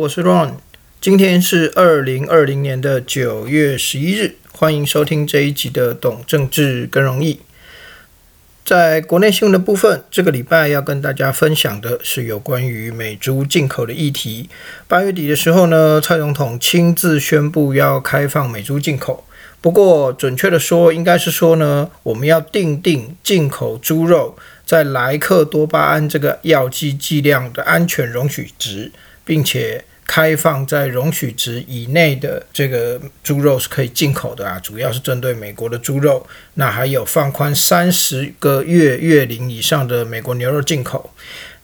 我是 Ron，今天是二零二零年的九月十一日，欢迎收听这一集的懂政治更容易。在国内新闻的部分，这个礼拜要跟大家分享的是有关于美猪进口的议题。八月底的时候呢，蔡总统亲自宣布要开放美猪进口。不过，准确的说，应该是说呢，我们要定定进口猪肉在莱克多巴胺这个药剂剂量的安全容许值，并且。开放在容许值以内的这个猪肉是可以进口的啊，主要是针对美国的猪肉。那还有放宽三十个月月龄以上的美国牛肉进口。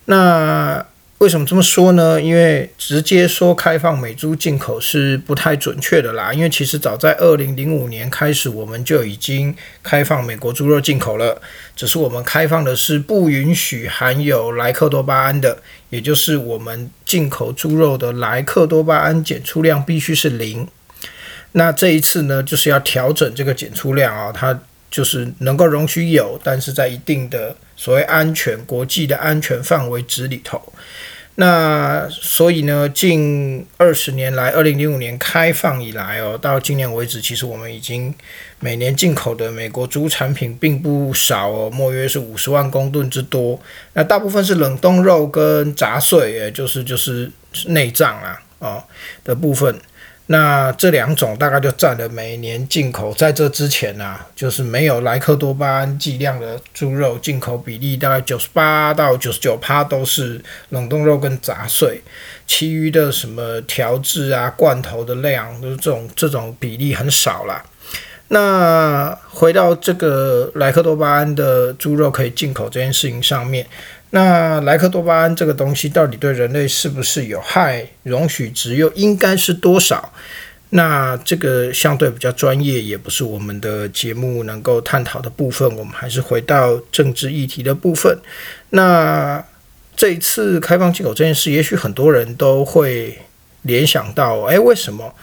那为什么这么说呢？因为直接说开放美猪进口是不太准确的啦。因为其实早在二零零五年开始，我们就已经开放美国猪肉进口了，只是我们开放的是不允许含有莱克多巴胺的，也就是我们进口猪肉的莱克多巴胺检出量必须是零。那这一次呢，就是要调整这个检出量啊，它就是能够容许有，但是在一定的所谓安全国际的安全范围值里头。那所以呢，近二十年来，二零零五年开放以来哦，到今年为止，其实我们已经每年进口的美国猪产品并不少哦，莫约是五十万公吨之多。那大部分是冷冻肉跟杂碎，也就是就是内脏啊哦的部分。那这两种大概就占了每年进口，在这之前呢，就是没有莱克多巴胺剂量的猪肉进口比例大概九十八到九十九趴都是冷冻肉跟杂碎，其余的什么调制啊、罐头的量，就是这种这种比例很少啦。那回到这个莱克多巴胺的猪肉可以进口这件事情上面。那莱克多巴胺这个东西到底对人类是不是有害？容许值又应该是多少？那这个相对比较专业，也不是我们的节目能够探讨的部分。我们还是回到政治议题的部分。那这一次开放进口这件事，也许很多人都会联想到：诶，为什么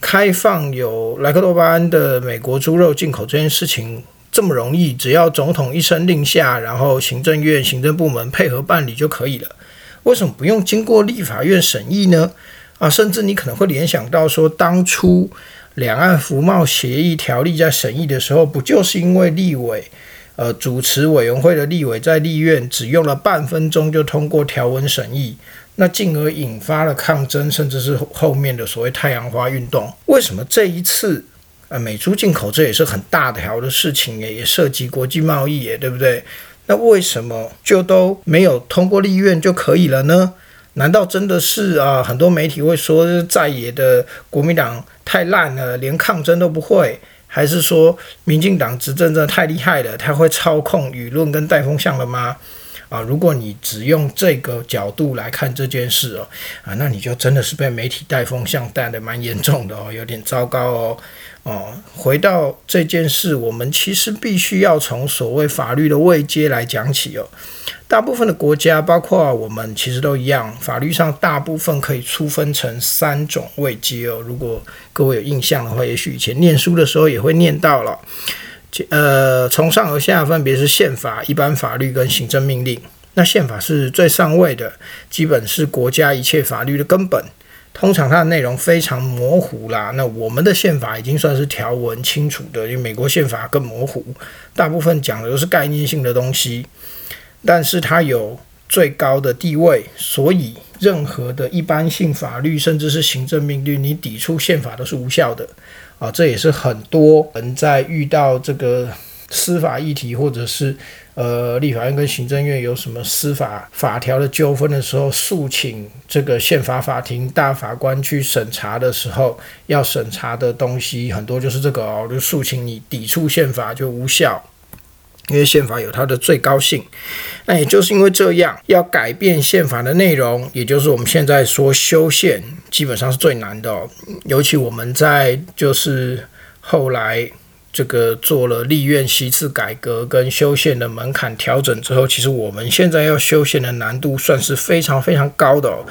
开放有莱克多巴胺的美国猪肉进口这件事情？这么容易，只要总统一声令下，然后行政院行政部门配合办理就可以了。为什么不用经过立法院审议呢？啊，甚至你可能会联想到说，当初两岸服贸协议条例在审议的时候，不就是因为立委，呃，主持委员会的立委在立院只用了半分钟就通过条文审议，那进而引发了抗争，甚至是后面的所谓太阳花运动？为什么这一次？呃，美猪进口这也是很大条的事情，也涉及国际贸易，耶，对不对？那为什么就都没有通过立院就可以了呢？难道真的是啊？很多媒体会说在野的国民党太烂了，连抗争都不会，还是说民进党执政真的太厉害了，他会操控舆论跟带风向了吗？啊，如果你只用这个角度来看这件事哦，啊，那你就真的是被媒体带风向带的蛮严重的哦，有点糟糕哦。哦，回到这件事，我们其实必须要从所谓法律的位阶来讲起哦。大部分的国家，包括我们，其实都一样，法律上大部分可以粗分成三种位阶哦。如果各位有印象的话，也许以前念书的时候也会念到了。呃，从上而下分别是宪法、一般法律跟行政命令。那宪法是最上位的，基本是国家一切法律的根本。通常它的内容非常模糊啦，那我们的宪法已经算是条文清楚的，因为美国宪法更模糊，大部分讲的都是概念性的东西，但是它有最高的地位，所以任何的一般性法律，甚至是行政命令，你抵触宪法都是无效的。啊，这也是很多人在遇到这个司法议题或者是。呃，立法院跟行政院有什么司法法条的纠纷的时候，诉请这个宪法法庭大法官去审查的时候，要审查的东西很多就是这个哦，就诉请你抵触宪法就无效，因为宪法有它的最高性。那也就是因为这样，要改变宪法的内容，也就是我们现在说修宪，基本上是最难的哦。尤其我们在就是后来。这个做了立院席次改革跟修宪的门槛调整之后，其实我们现在要修宪的难度算是非常非常高的哦，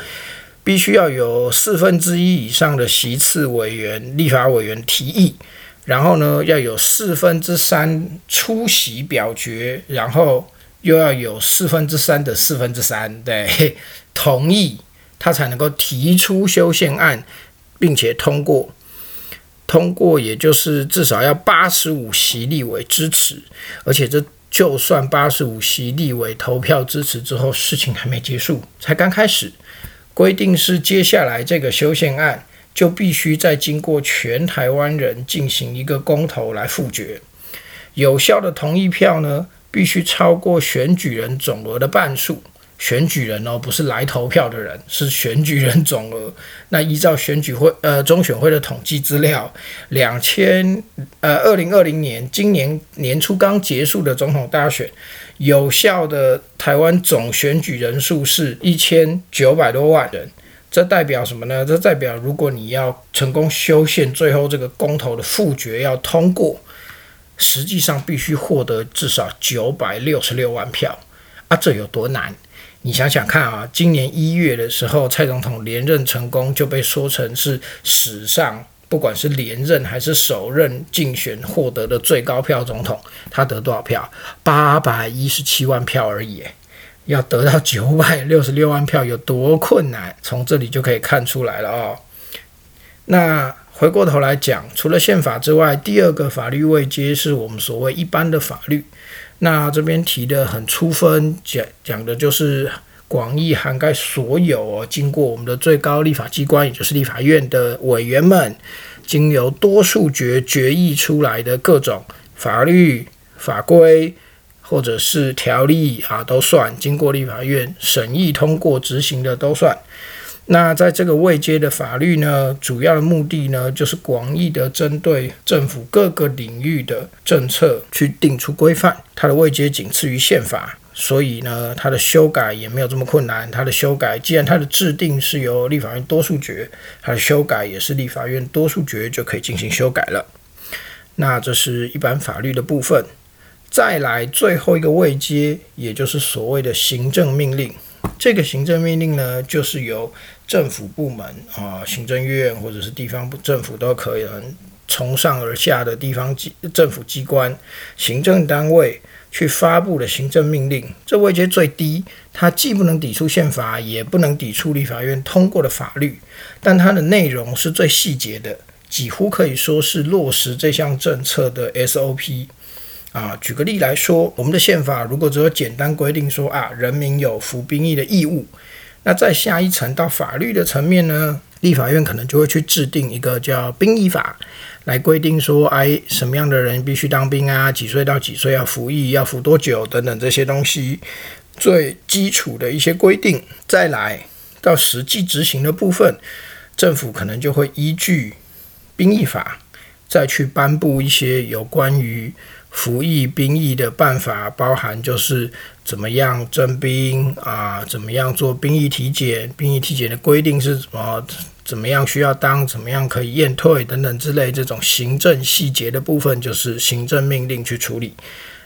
必须要有四分之一以上的席次委员、立法委员提议，然后呢要有四分之三出席表决，然后又要有四分之三的四分之三对同意他才能够提出修宪案，并且通过。通过也就是至少要八十五席立委支持，而且这就算八十五席立委投票支持之后，事情还没结束，才刚开始。规定是接下来这个修宪案就必须再经过全台湾人进行一个公投来复决，有效的同意票呢，必须超过选举人总额的半数。选举人哦，不是来投票的人，是选举人总额。那依照选举会呃中选会的统计资料，两千呃二零二零年今年年初刚结束的总统大选，有效的台湾总选举人数是一千九百多万人。这代表什么呢？这代表如果你要成功修宪，最后这个公投的复决要通过，实际上必须获得至少九百六十六万票啊！这有多难？你想想看啊，今年一月的时候，蔡总统连任成功，就被说成是史上不管是连任还是首任竞选获得的最高票总统。他得多少票？八百一十七万票而已。要得到九百六十六万票有多困难？从这里就可以看出来了哦。那回过头来讲，除了宪法之外，第二个法律位阶是我们所谓一般的法律。那这边提的很粗分，讲讲的就是广义涵盖所有哦，经过我们的最高立法机关，也就是立法院的委员们，经由多数决决议出来的各种法律法规或者是条例啊，都算经过立法院审议通过执行的都算。那在这个未接的法律呢，主要的目的呢，就是广义的针对政府各个领域的政策去定出规范。它的未接仅次于宪法，所以呢，它的修改也没有这么困难。它的修改，既然它的制定是由立法院多数决，它的修改也是立法院多数决就可以进行修改了。那这是一般法律的部分。再来最后一个未接，也就是所谓的行政命令。这个行政命令呢，就是由政府部门啊，行政院或者是地方政府都可以从上而下的地方机政府机关、行政单位去发布的行政命令。这位阶最低，它既不能抵触宪法，也不能抵触立法院通过的法律，但它的内容是最细节的，几乎可以说是落实这项政策的 SOP。啊，举个例来说，我们的宪法如果只有简单规定说啊，人民有服兵役的义务，那在下一层到法律的层面呢，立法院可能就会去制定一个叫兵役法，来规定说，哎，什么样的人必须当兵啊，几岁到几岁要服役，要服多久等等这些东西，最基础的一些规定。再来到实际执行的部分，政府可能就会依据兵役法，再去颁布一些有关于。服役兵役的办法包含就是怎么样征兵啊，怎么样做兵役体检，兵役体检的规定是什么？怎么样需要当，怎么样可以验退等等之类这种行政细节的部分，就是行政命令去处理。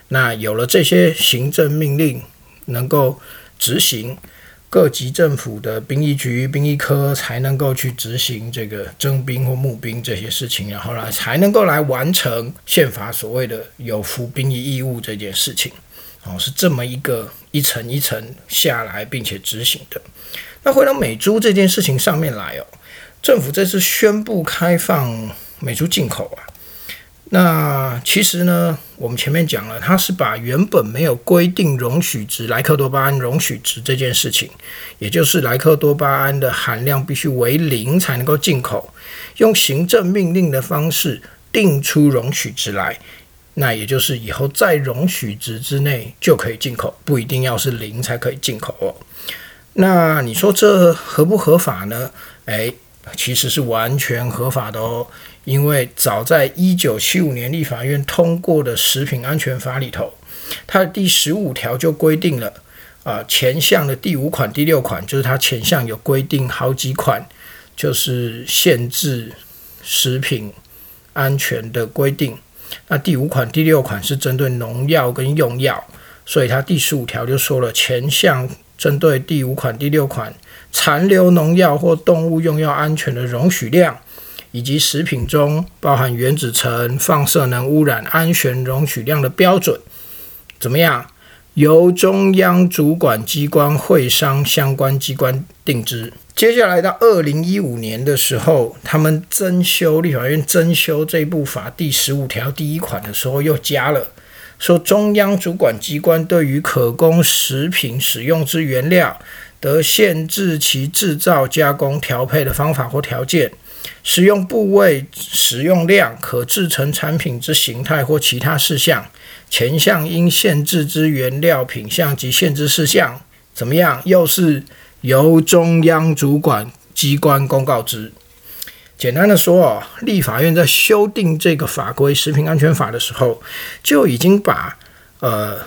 那有了这些行政命令能够执行。各级政府的兵役局、兵役科才能够去执行这个征兵或募兵这些事情，然后呢，才能够来完成宪法所谓的有服兵役义务这件事情。哦，是这么一个一层一层下来，并且执行的。那回到美猪这件事情上面来哦，政府这次宣布开放美猪进口啊。那其实呢，我们前面讲了，它是把原本没有规定容许值莱克多巴胺容许值这件事情，也就是莱克多巴胺的含量必须为零才能够进口，用行政命令的方式定出容许值来，那也就是以后在容许值之内就可以进口，不一定要是零才可以进口哦。那你说这合不合法呢？诶，其实是完全合法的哦。因为早在一九七五年立法院通过的食品安全法里头，它的第十五条就规定了，啊前项的第五款、第六款，就是它前项有规定好几款，就是限制食品安全的规定。那第五款、第六款是针对农药跟用药，所以它第十五条就说了，前项针对第五款、第六款残留农药或动物用药安全的容许量。以及食品中包含原子层、放射能污染、安全容许量的标准，怎么样？由中央主管机关会商相关机关定之。接下来到二零一五年的时候，他们增修立法院增修这部法第十五条第一款的时候，又加了说，中央主管机关对于可供食品使用之原料，得限制其制造、加工、调配的方法或条件。使用部位、使用量、可制成产品之形态或其他事项，前项应限制之原料品项及限制事项，怎么样？又是由中央主管机关公告之。简单的说哦，立法院在修订这个法规《食品安全法》的时候，就已经把呃，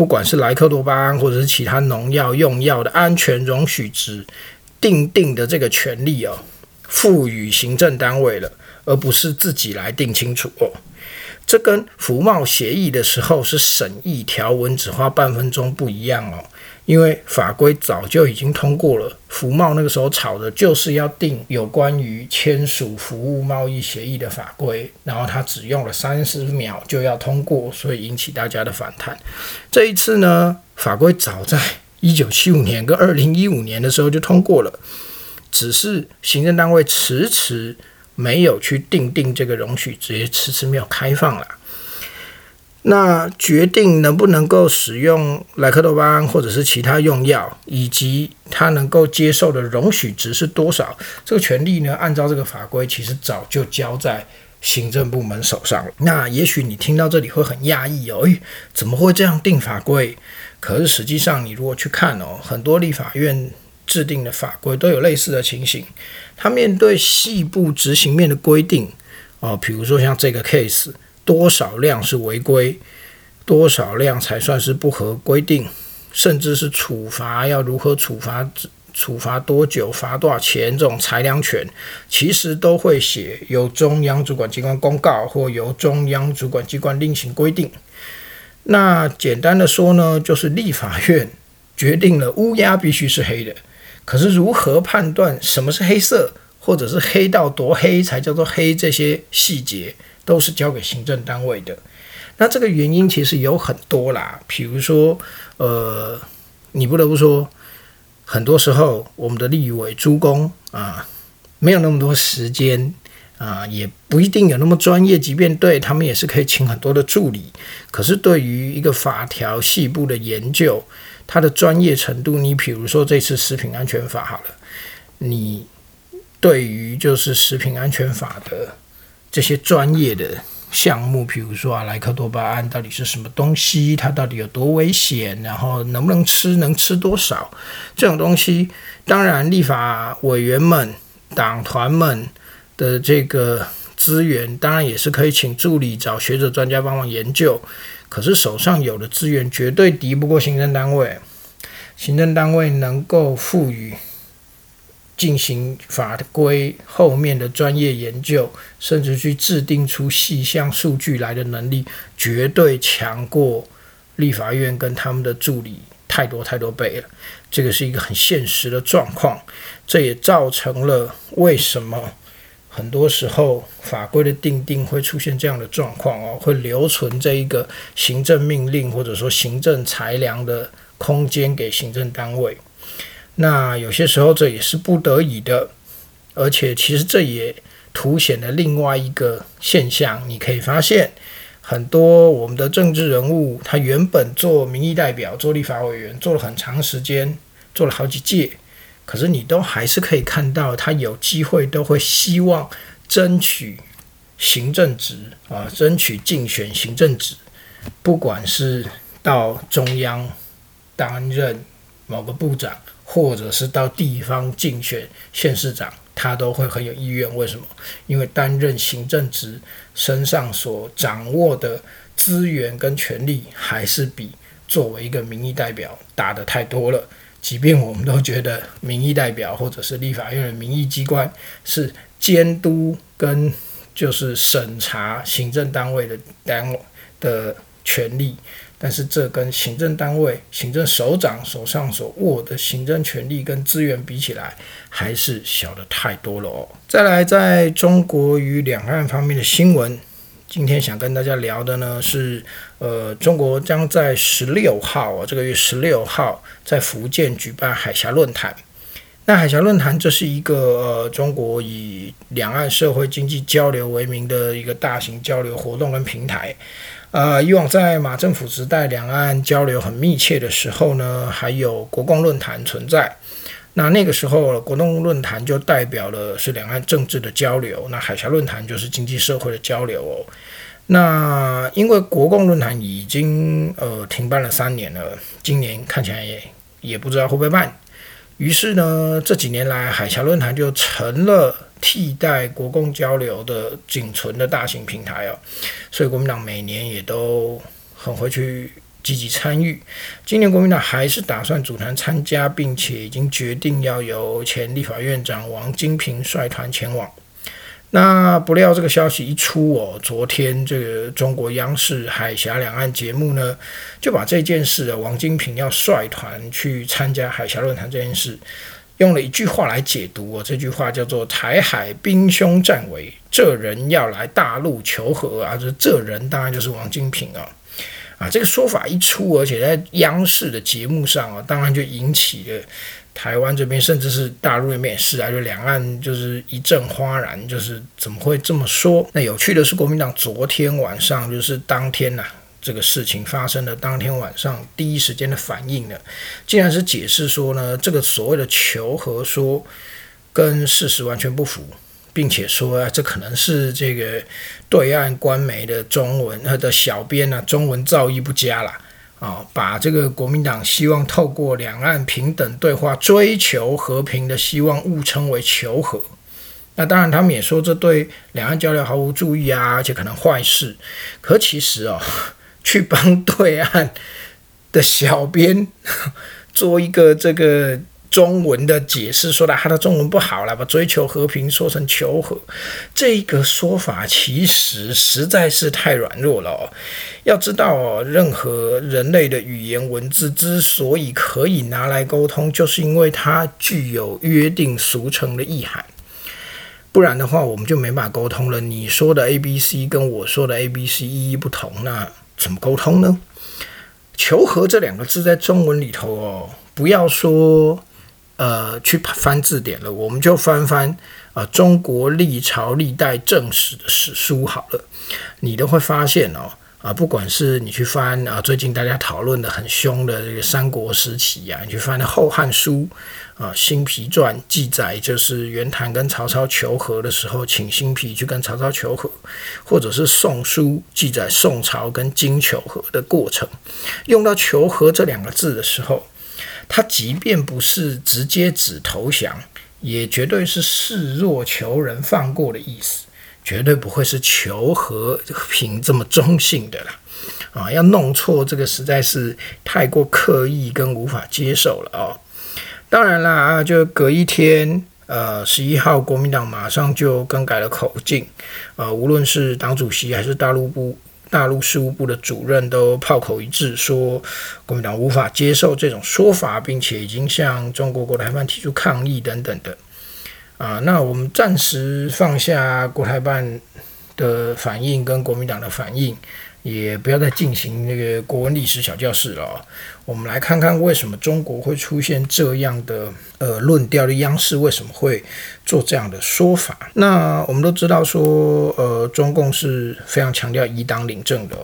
不管是莱克多巴胺或者是其他农药用药的安全容许值定定的这个权利哦。赋予行政单位了，而不是自己来定清楚哦。这跟服贸协议的时候是审议条文只花半分钟不一样哦。因为法规早就已经通过了，服贸那个时候吵的就是要定有关于签署服务贸易协议的法规，然后他只用了三十秒就要通过，所以引起大家的反弹。这一次呢，法规早在一九七五年跟二零一五年的时候就通过了。只是行政单位迟迟没有去定定这个容许，直接迟迟没有开放了。那决定能不能够使用莱克多巴胺或者是其他用药，以及它能够接受的容许值是多少，这个权利呢？按照这个法规，其实早就交在行政部门手上了。那也许你听到这里会很讶异哦，诶，怎么会这样定法规？可是实际上，你如果去看哦，很多立法院。制定的法规都有类似的情形，他面对细部执行面的规定哦，比如说像这个 case，多少量是违规，多少量才算是不合规定，甚至是处罚要如何处罚，处罚多久，罚多少钱，这种裁量权，其实都会写由中央主管机关公告或由中央主管机关另行规定。那简单的说呢，就是立法院决定了乌鸦必须是黑的。可是如何判断什么是黑色，或者是黑到多黑才叫做黑？这些细节都是交给行政单位的。那这个原因其实有很多啦，比如说，呃，你不得不说，很多时候我们的立委诸公啊，没有那么多时间啊，也不一定有那么专业。即便对他们也是可以请很多的助理，可是对于一个法条细部的研究。它的专业程度，你比如说这次食品安全法好了，你对于就是食品安全法的这些专业的项目，比如说啊，莱克多巴胺到底是什么东西，它到底有多危险，然后能不能吃，能吃多少，这种东西，当然立法委员们、党团们的这个资源，当然也是可以请助理、找学者专家帮忙研究。可是手上有的资源绝对敌不过行政单位，行政单位能够赋予进行法规后面的专业研究，甚至去制定出细项数据来的能力，绝对强过立法院跟他们的助理太多太多倍了。这个是一个很现实的状况，这也造成了为什么。很多时候，法规的定定会出现这样的状况哦，会留存这一个行政命令或者说行政裁量的空间给行政单位。那有些时候这也是不得已的，而且其实这也凸显了另外一个现象。你可以发现，很多我们的政治人物，他原本做民意代表、做立法委员，做了很长时间，做了好几届。可是你都还是可以看到，他有机会都会希望争取行政职啊，争取竞选行政职，不管是到中央担任某个部长，或者是到地方竞选县市长，他都会很有意愿。为什么？因为担任行政职身上所掌握的资源跟权力，还是比作为一个民意代表大的太多了。即便我们都觉得民意代表或者是立法院的民意机关是监督跟就是审查行政单位的单位的权利，但是这跟行政单位行政首长手上所握的行政权力跟资源比起来，还是小的太多了哦。再来，在中国与两岸方面的新闻，今天想跟大家聊的呢是，呃，中国将在十六号啊，这个月十六号在福建举办海峡论坛。那海峡论坛这是一个呃中国以两岸社会经济交流为名的一个大型交流活动跟平台。呃，以往在马政府时代，两岸交流很密切的时候呢，还有国共论坛存在。那那个时候，国共论坛就代表了是两岸政治的交流，那海峡论坛就是经济社会的交流哦。那因为国共论坛已经呃停办了三年了，今年看起来也也不知道会不会办。于是呢，这几年来，海峡论坛就成了替代国共交流的仅存的大型平台哦。所以国民党每年也都很会去积极参与。今年国民党还是打算组团参加，并且已经决定要由前立法院长王金平率团前往。那不料这个消息一出哦，昨天这个中国央视海峡两岸节目呢，就把这件事啊，王金平要率团去参加海峡论坛这件事，用了一句话来解读哦，这句话叫做“台海兵凶战危，这人要来大陆求和啊”，这这人当然就是王金平啊，啊，这个说法一出，而且在央视的节目上啊，当然就引起了。台湾这边，甚至是大陆那边也是啊，就两岸就是一阵哗然，就是怎么会这么说？那有趣的是，国民党昨天晚上就是当天呐，这个事情发生的当天晚上，第一时间的反应呢，竟然是解释说呢，这个所谓的求和说跟事实完全不符，并且说啊，这可能是这个对岸官媒的中文他的小编呢，中文造诣不佳啦。啊，把这个国民党希望透过两岸平等对话追求和平的希望误称为求和，那当然他们也说这对两岸交流毫无注意啊，而且可能坏事。可其实哦，去帮对岸的小编做一个这个。中文的解释说的他的中文不好了，把追求和平说成求和，这个说法其实实在是太软弱了哦。要知道哦，任何人类的语言文字之所以可以拿来沟通，就是因为它具有约定俗成的意涵，不然的话我们就没法沟通了。你说的 A B C 跟我说的 A B C 意义不同，那怎么沟通呢？求和这两个字在中文里头哦，不要说。呃，去翻字典了，我们就翻翻啊，中国历朝历代正史的史书好了，你都会发现哦，啊，不管是你去翻啊，最近大家讨论的很凶的这个三国时期呀，你去翻《后汉书》啊，《新皮传》记载就是袁谭跟曹操求和的时候，请新皮去跟曹操求和，或者是《宋书》记载宋朝跟金求和的过程，用到“求和”这两个字的时候。他即便不是直接指投降，也绝对是示弱求人放过的意思，绝对不会是求和平这么中性的啦。啊，要弄错这个实在是太过刻意跟无法接受了哦。当然啦，啊，就隔一天，呃，十一号国民党马上就更改了口径，呃，无论是党主席还是大陆部。大陆事务部的主任都炮口一致说，国民党无法接受这种说法，并且已经向中国国台办提出抗议等等的。啊，那我们暂时放下国台办的反应跟国民党的反应。也不要再进行那个国文历史小教室了。我们来看看为什么中国会出现这样的呃论调的央视为什么会做这样的说法？那我们都知道说，呃，中共是非常强调以党领政的。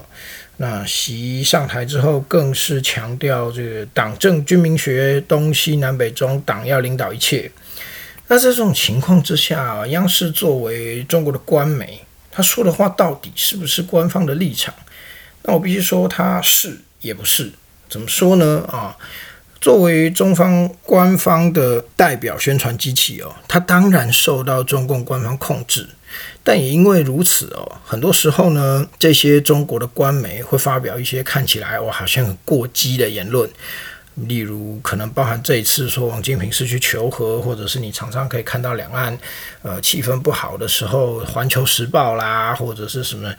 那习上台之后，更是强调这个党政军民学东西南北中，党要领导一切。那在这种情况之下，央视作为中国的官媒，他说的话到底是不是官方的立场？那我必须说，它是也不是，怎么说呢？啊，作为中方官方的代表宣传机器哦，它当然受到中共官方控制，但也因为如此哦，很多时候呢，这些中国的官媒会发表一些看起来我好像很过激的言论。例如，可能包含这一次说王金平是去求和，或者是你常常可以看到两岸呃气氛不好的时候，《环球时报》啦，或者是什么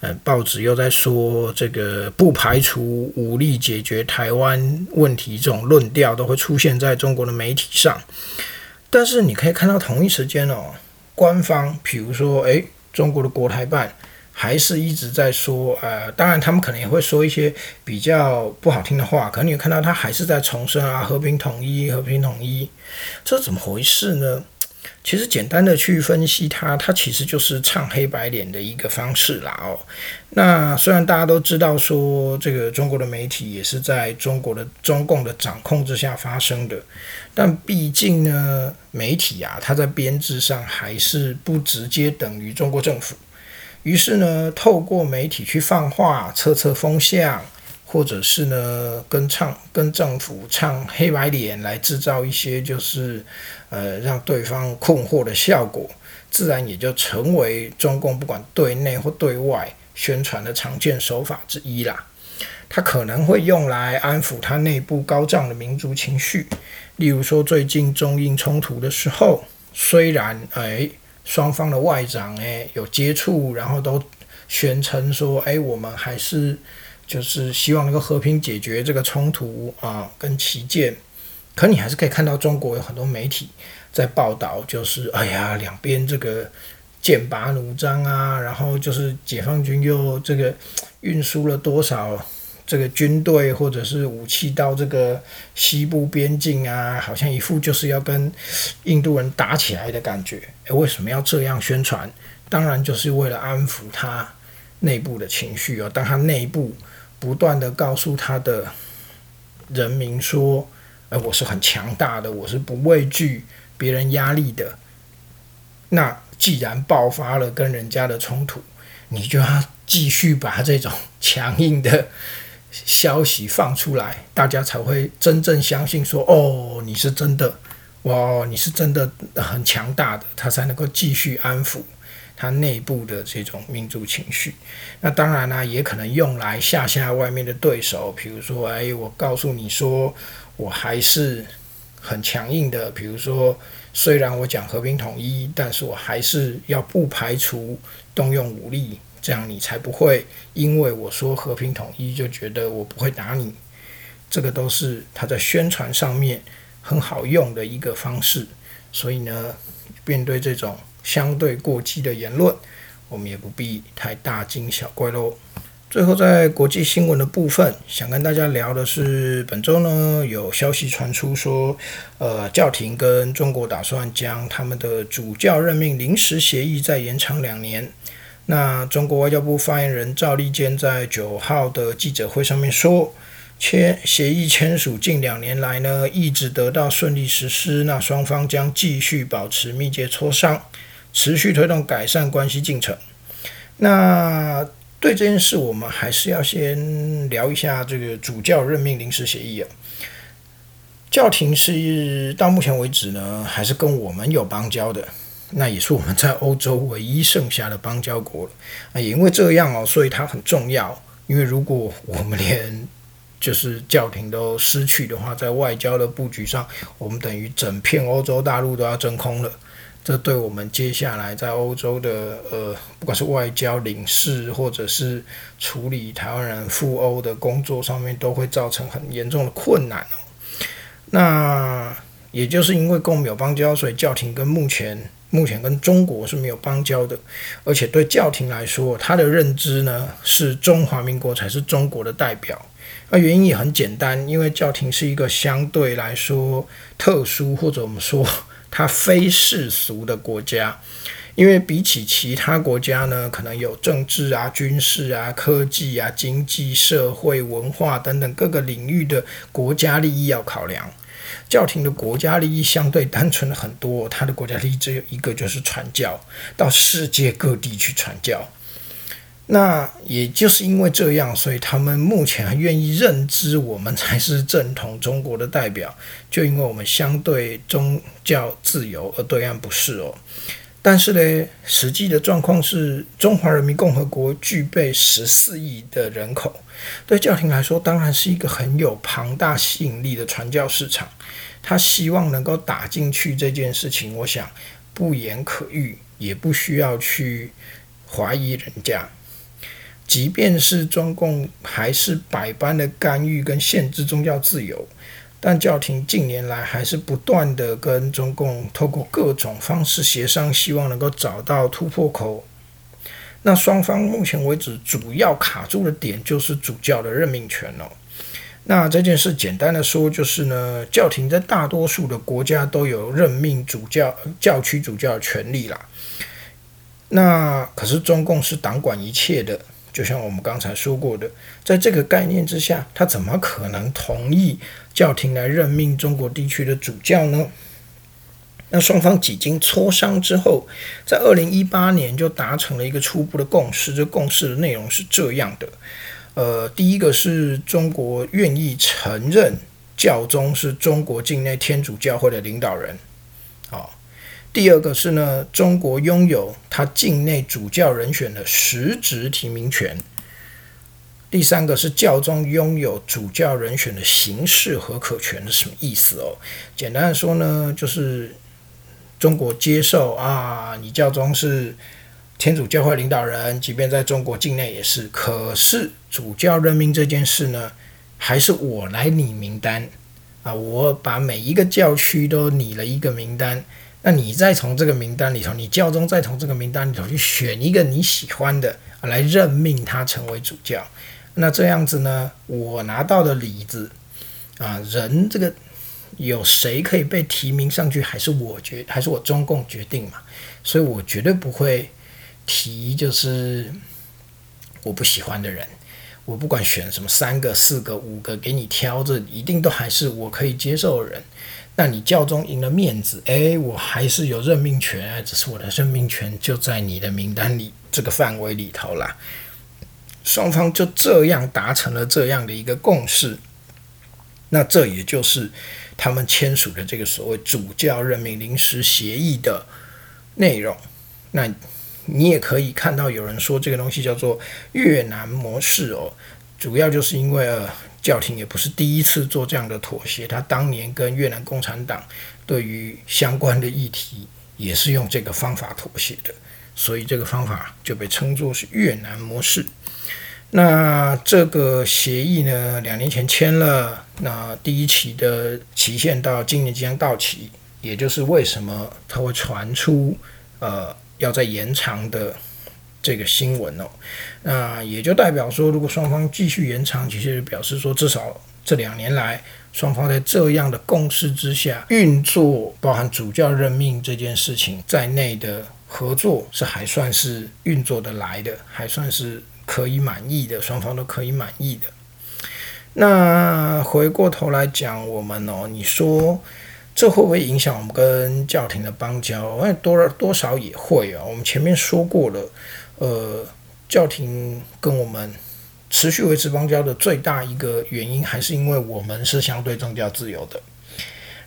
呃报纸又在说这个不排除武力解决台湾问题这种论调都会出现在中国的媒体上。但是你可以看到同一时间哦，官方比如说诶中国的国台办还是一直在说，呃，当然他们可能也会说一些比较不好听的话，可能你看到他还是在重申啊，和平统一，和平统一，这怎么回事呢？其实简单的去分析它，它其实就是唱黑白脸的一个方式啦哦。那虽然大家都知道说这个中国的媒体也是在中国的中共的掌控之下发生的，但毕竟呢，媒体啊，它在编制上还是不直接等于中国政府。于是呢，透过媒体去放话、测测风向。或者是呢，跟唱跟政府唱黑白脸来制造一些就是呃让对方困惑的效果，自然也就成为中共不管对内或对外宣传的常见手法之一啦。它可能会用来安抚它内部高涨的民族情绪，例如说最近中印冲突的时候，虽然哎双方的外长哎有接触，然后都宣称说哎我们还是。就是希望能够和平解决这个冲突啊，跟旗舰。可你还是可以看到中国有很多媒体在报道，就是哎呀，两边这个剑拔弩张啊，然后就是解放军又这个运输了多少这个军队或者是武器到这个西部边境啊，好像一副就是要跟印度人打起来的感觉。诶，为什么要这样宣传？当然就是为了安抚他内部的情绪哦，当他内部。不断的告诉他的人民说：“哎，我是很强大的，我是不畏惧别人压力的。”那既然爆发了跟人家的冲突，你就要继续把这种强硬的消息放出来，大家才会真正相信说：“哦，你是真的，哇，你是真的很强大的。”他才能够继续安抚。他内部的这种民族情绪，那当然呢，也可能用来吓吓外面的对手。比如说，哎，我告诉你说，我还是很强硬的。比如说，虽然我讲和平统一，但是我还是要不排除动用武力，这样你才不会因为我说和平统一就觉得我不会打你。这个都是他在宣传上面很好用的一个方式。所以呢，面对这种。相对过激的言论，我们也不必太大惊小怪喽。最后，在国际新闻的部分，想跟大家聊的是，本周呢有消息传出说，呃，教廷跟中国打算将他们的主教任命临时协议再延长两年。那中国外交部发言人赵立坚在九号的记者会上面说，签协议签署近两年来呢，一直得到顺利实施，那双方将继续保持密切磋商。持续推动改善关系进程。那对这件事，我们还是要先聊一下这个主教任命临时协议啊。教廷是到目前为止呢，还是跟我们有邦交的，那也是我们在欧洲唯一剩下的邦交国了。啊，也因为这样哦，所以它很重要。因为如果我们连就是教廷都失去的话，在外交的布局上，我们等于整片欧洲大陆都要真空了。这对我们接下来在欧洲的呃，不管是外交领事，或者是处理台湾人赴欧的工作上面，都会造成很严重的困难哦。那也就是因为跟我们有邦交，所以教廷跟目前目前跟中国是没有邦交的。而且对教廷来说，他的认知呢是中华民国才是中国的代表。那原因也很简单，因为教廷是一个相对来说特殊，或者我们说。它非世俗的国家，因为比起其他国家呢，可能有政治啊、军事啊、科技啊、经济社会文化等等各个领域的国家利益要考量。教廷的国家利益相对单纯很多，他的国家利益只有一个，就是传教，到世界各地去传教。那也就是因为这样，所以他们目前还愿意认知我们才是正统中国的代表，就因为我们相对宗教自由，而对岸不是哦。但是呢，实际的状况是中华人民共和国具备十四亿的人口，对教廷来说，当然是一个很有庞大吸引力的传教市场。他希望能够打进去这件事情，我想不言可喻，也不需要去怀疑人家。即便是中共还是百般的干预跟限制宗教自由，但教廷近年来还是不断的跟中共透过各种方式协商，希望能够找到突破口。那双方目前为止主要卡住的点就是主教的任命权哦。那这件事简单的说，就是呢，教廷在大多数的国家都有任命主教、教区主教的权利啦。那可是中共是党管一切的，就像我们刚才说过的，在这个概念之下，他怎么可能同意教廷来任命中国地区的主教呢？那双方几经磋商之后，在二零一八年就达成了一个初步的共识。这共识的内容是这样的：呃，第一个是中国愿意承认教宗是中国境内天主教会的领导人，好；第二个是呢，中国拥有他境内主教人选的实质提名权；第三个是教宗拥有主教人选的形式和可权。是什么意思哦？简单的说呢，就是。中国接受啊，你教宗是天主教会领导人，即便在中国境内也是。可是主教任命这件事呢，还是我来拟名单啊，我把每一个教区都拟了一个名单，那你再从这个名单里头，你教宗再从这个名单里头去选一个你喜欢的来任命他成为主教。那这样子呢，我拿到的礼子啊，人这个。有谁可以被提名上去，还是我决，还是我中共决定嘛？所以我绝对不会提，就是我不喜欢的人。我不管选什么三个、四个、五个给你挑，这一定都还是我可以接受的人。那你教宗赢了面子，诶，我还是有任命权，只是我的任命权就在你的名单里这个范围里头啦。双方就这样达成了这样的一个共识。那这也就是。他们签署的这个所谓主教任命临时协议的内容，那你也可以看到有人说这个东西叫做越南模式哦，主要就是因为呃教廷也不是第一次做这样的妥协，他当年跟越南共产党对于相关的议题也是用这个方法妥协的，所以这个方法就被称作是越南模式。那这个协议呢，两年前签了，那第一期的期限到今年即将到期，也就是为什么它会传出呃要再延长的这个新闻哦。那也就代表说，如果双方继续延长，其实表示说，至少这两年来，双方在这样的共识之下运作，包含主教任命这件事情在内的合作，是还算是运作的来的，还算是。可以满意的，双方都可以满意的。那回过头来讲，我们哦，你说这会不会影响我们跟教廷的邦交？哎，多多少也会啊。我们前面说过了，呃，教廷跟我们持续维持邦交的最大一个原因，还是因为我们是相对宗教自由的。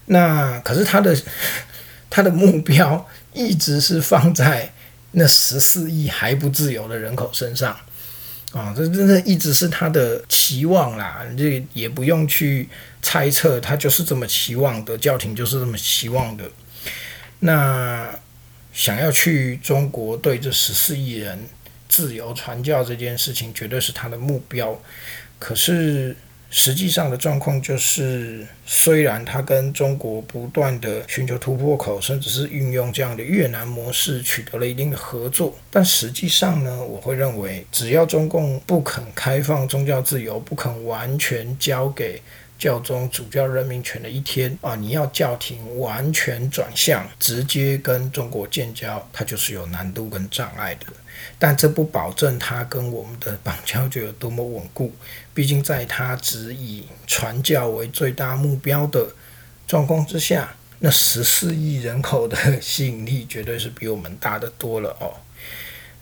那可是他的他的目标一直是放在那十四亿还不自由的人口身上。啊，这真的一直是他的期望啦，这也不用去猜测，他就是这么期望的，教廷就是这么期望的。那想要去中国对这十四亿人自由传教这件事情，绝对是他的目标。可是。实际上的状况就是，虽然他跟中国不断的寻求突破口，甚至是运用这样的越南模式取得了一定的合作，但实际上呢，我会认为，只要中共不肯开放宗教自由，不肯完全交给教宗主教任命权的一天啊，你要教廷完全转向，直接跟中国建交，它就是有难度跟障碍的。但这不保证他跟我们的邦交就有多么稳固。毕竟，在他只以传教为最大目标的状况之下，那十四亿人口的吸引力绝对是比我们大的多了哦。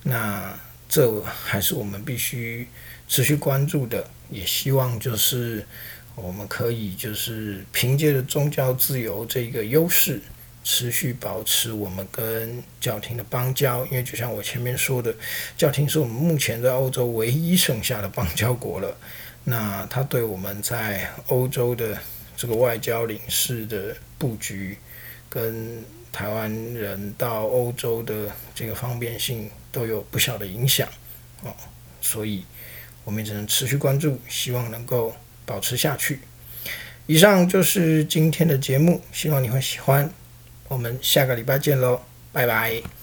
那这还是我们必须持续关注的。也希望就是我们可以就是凭借着宗教自由这个优势。持续保持我们跟教廷的邦交，因为就像我前面说的，教廷是我们目前在欧洲唯一剩下的邦交国了。那它对我们在欧洲的这个外交领事的布局，跟台湾人到欧洲的这个方便性都有不小的影响哦。所以，我们只能持续关注，希望能够保持下去。以上就是今天的节目，希望你会喜欢。我们下个礼拜见喽，拜拜。